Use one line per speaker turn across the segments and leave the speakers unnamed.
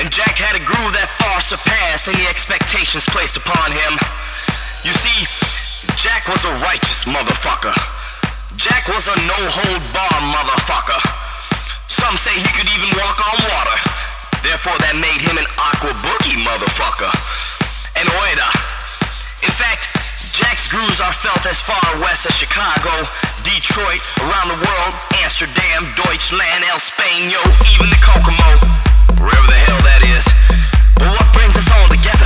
And Jack had a groove that far surpassed any expectations placed upon him. You see, Jack was a righteous motherfucker. Jack was a no-hold-bar motherfucker. Some say he could even walk on water. Therefore, that made him an aqua boogie motherfucker. And oida. In fact, Jack's grooves are felt as far west as Chicago, Detroit, around the world, Amsterdam, Deutschland, El Spaño, even the Kokomo, wherever the hell that is. But what brings us all together?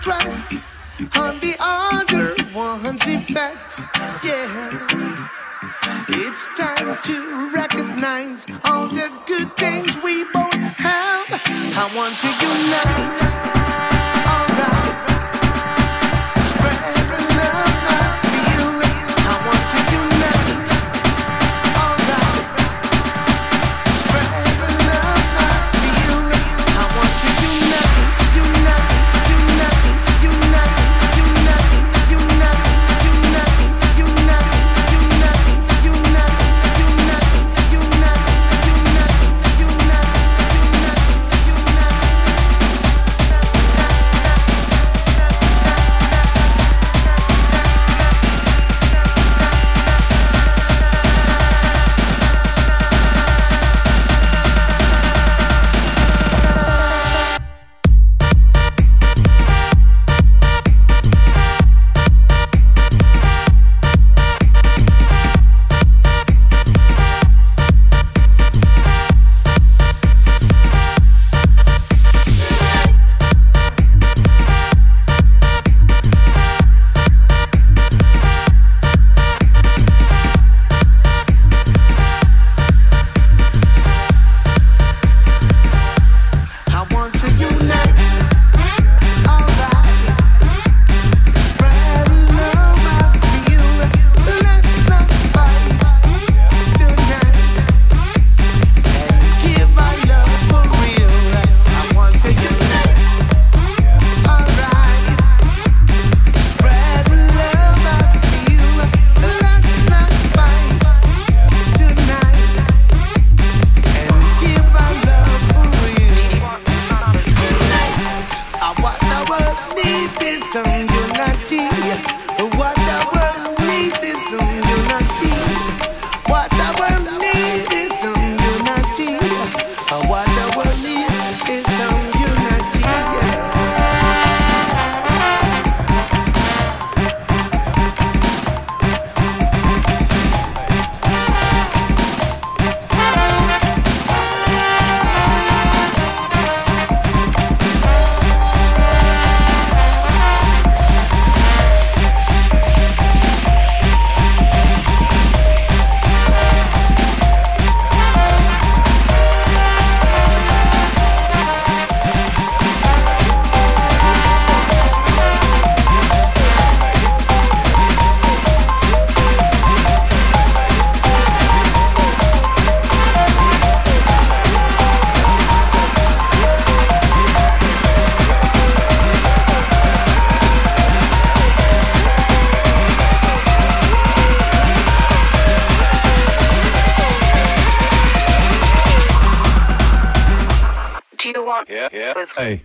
Stressed on the other one's effects. Yeah. It's time to recognize all the good things we both have. I want to unite. Want?
Yeah, yeah.
With-
Hey.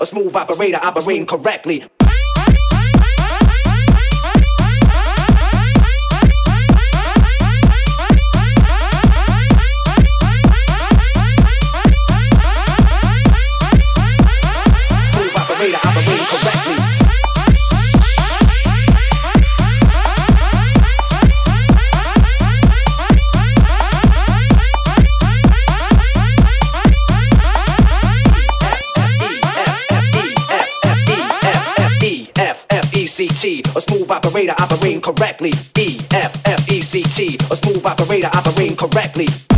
A smooth operator operating correctly. Correctly. E F F E C T, a smooth operator operating correctly.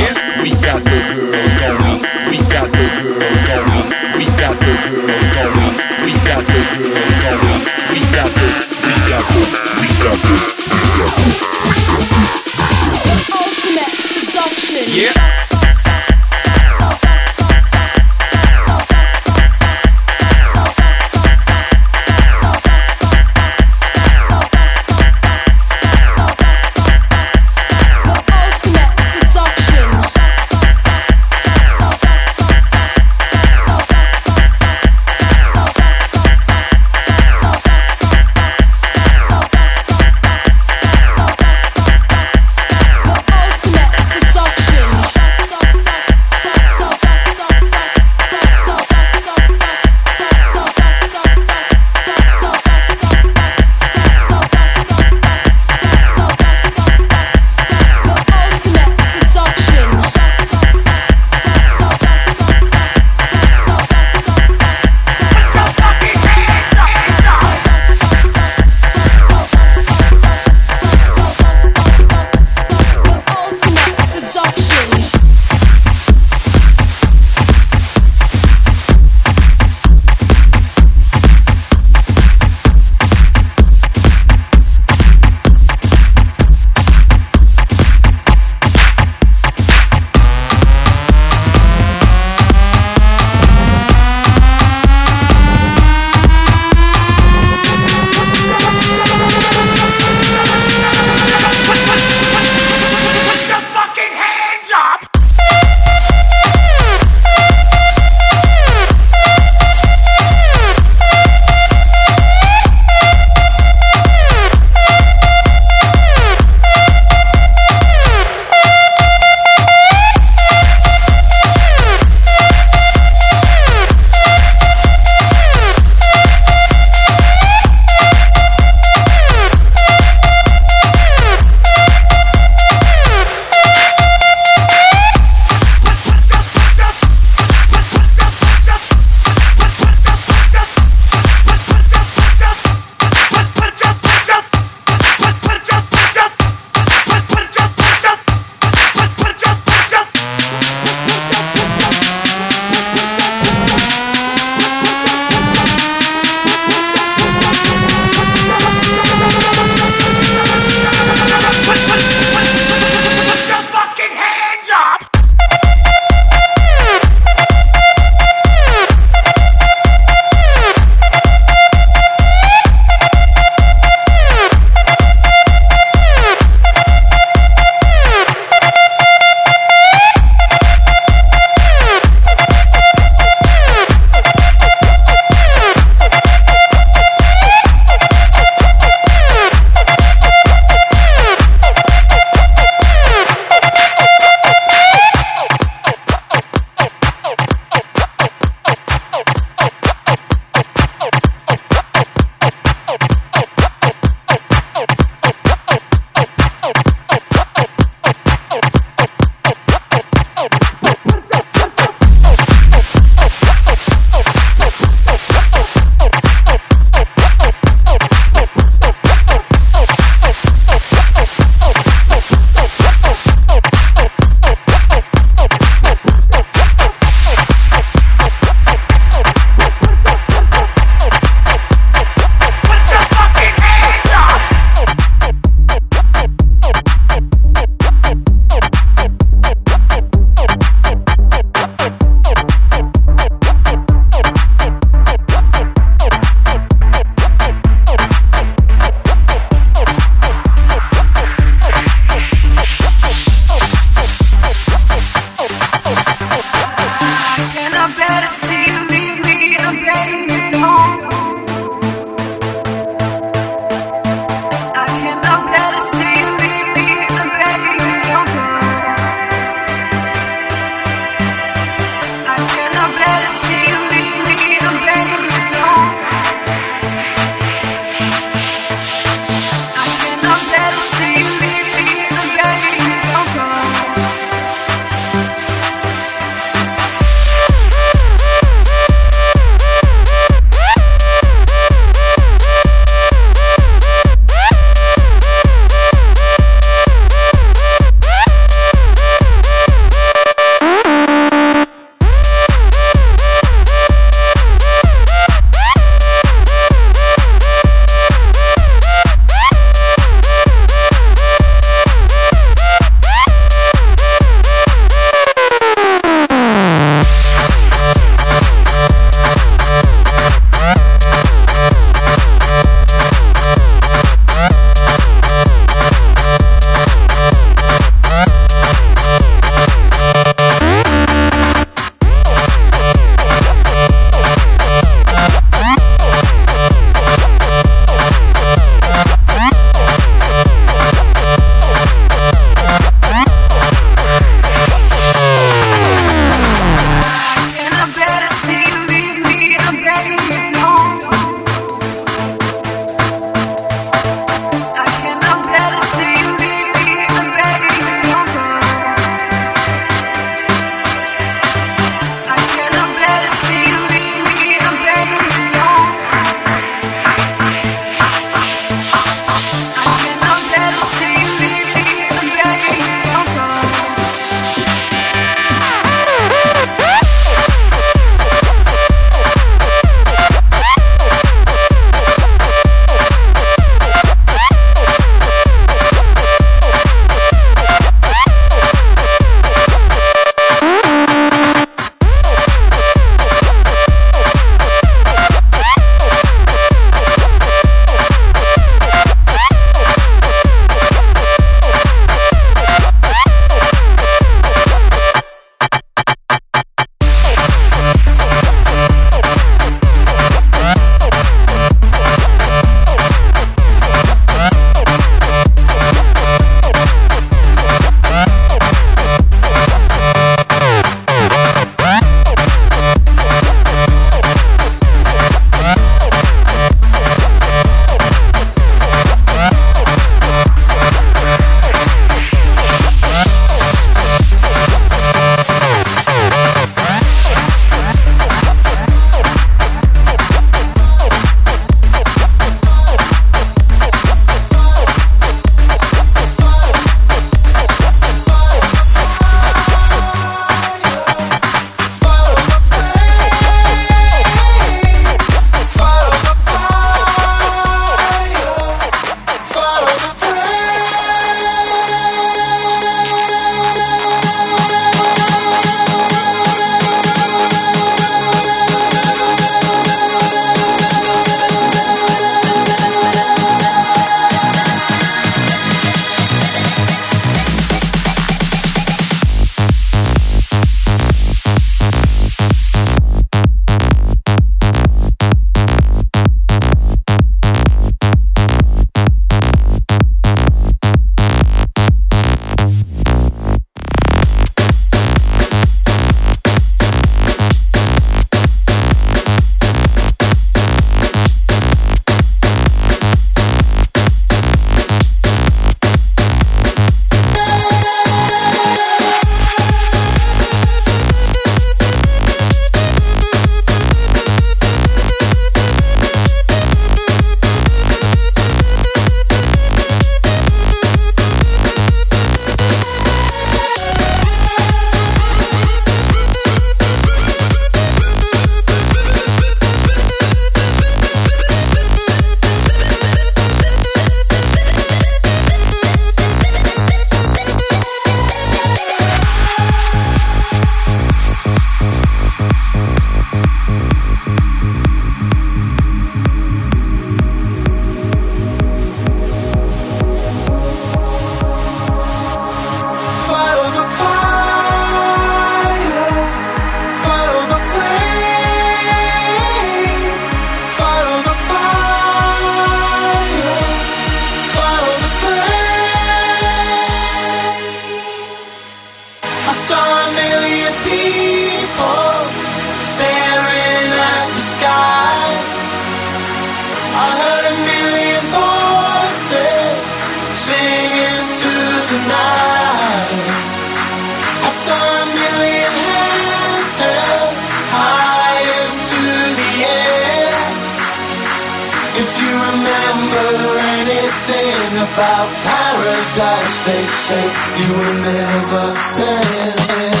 Paradise. They say you will never
Can't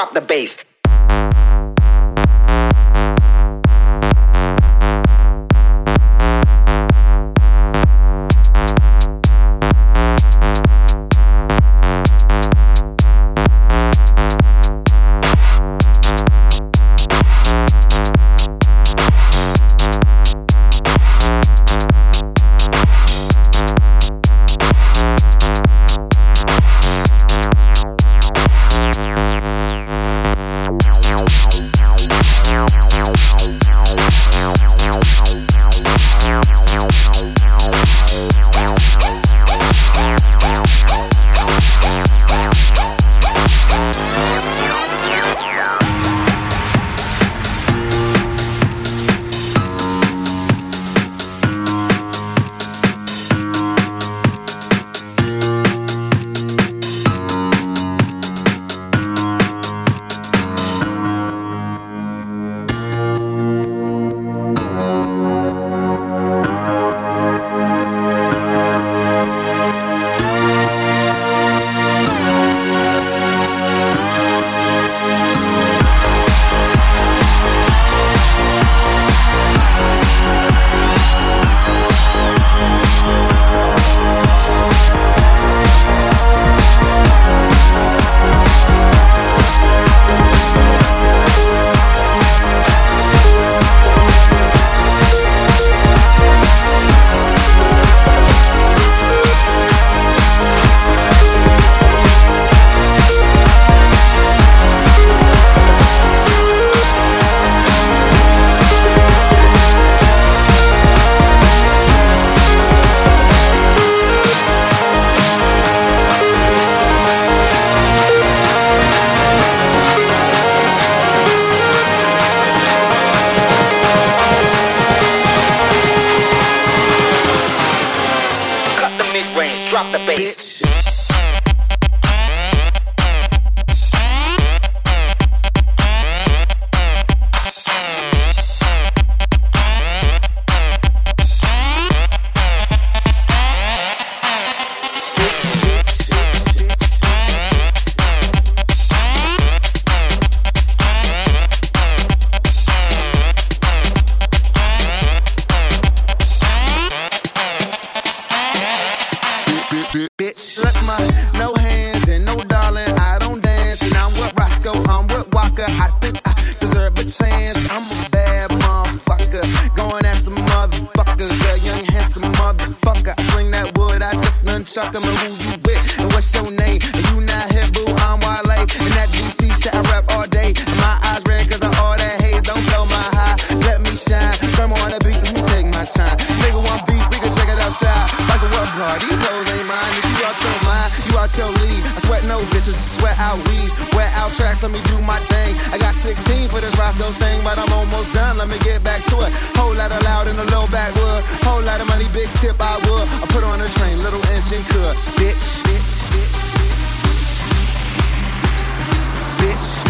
drop the bass.
Got 16 for this Roscoe thing, but I'm almost done. Let me get back to it. Whole lot of loud in the low backwood. Whole lot of money, big tip I would. I put on a train, little engine could. Bitch, bitch, bitch, bitch. bitch.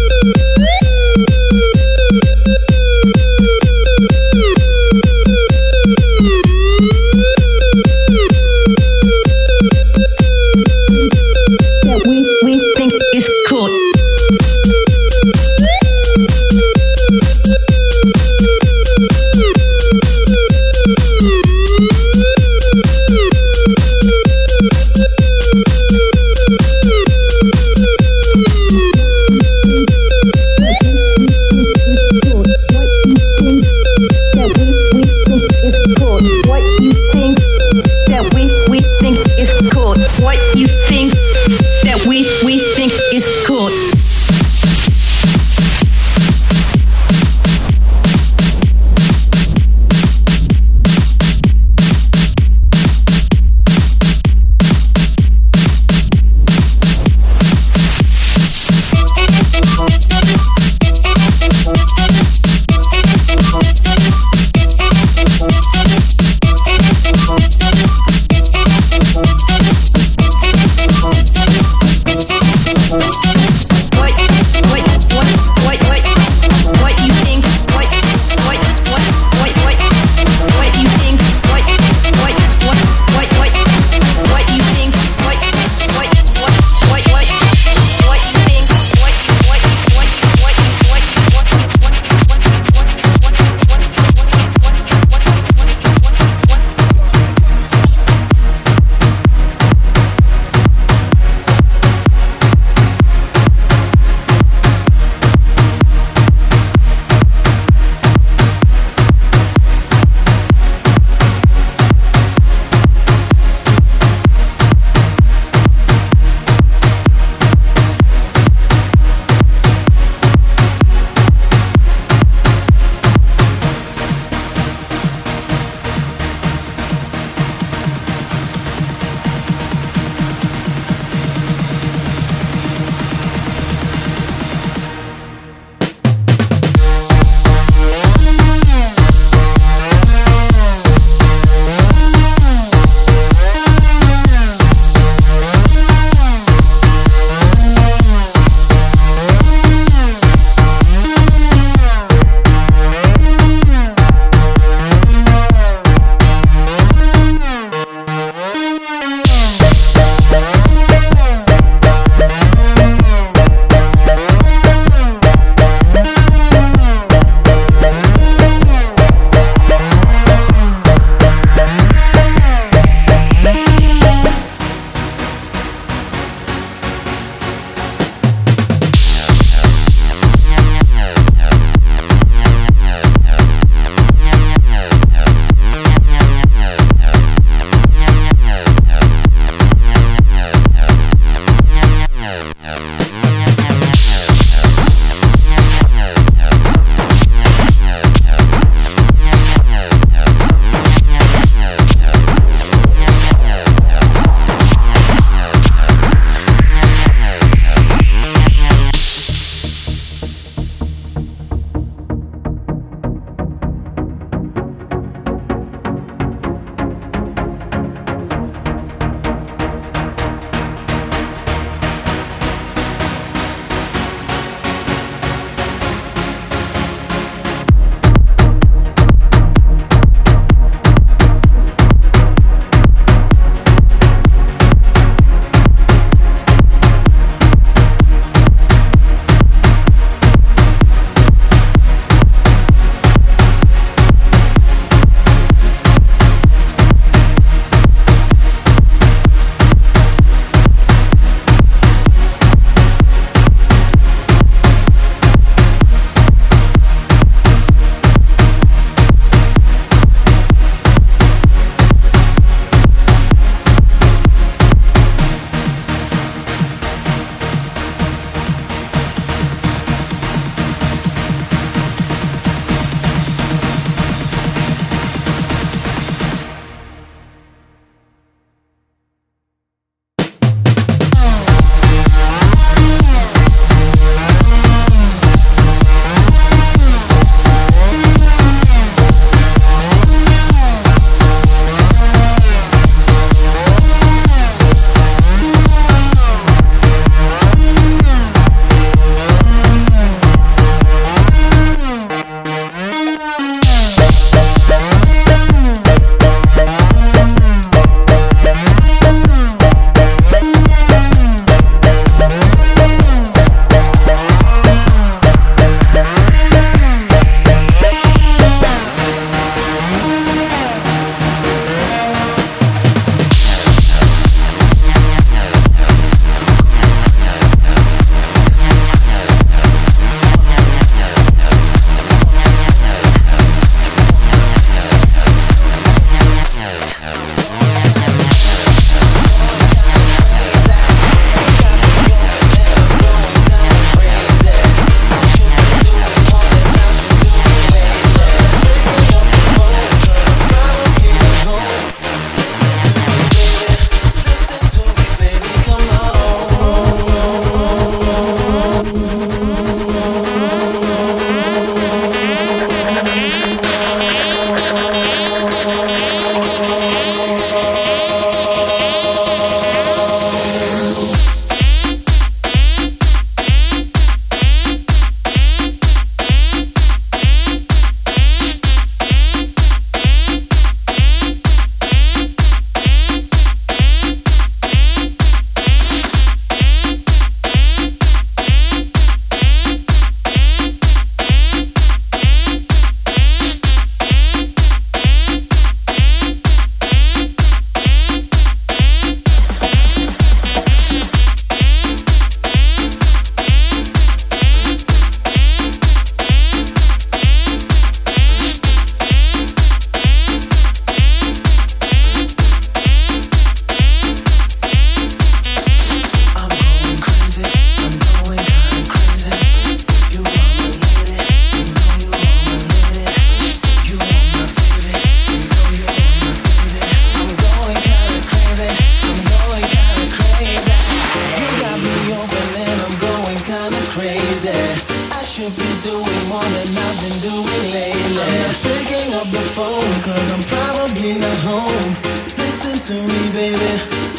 I'm not home. Listen to me, baby.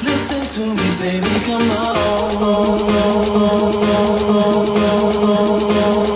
Listen to me, baby. Come You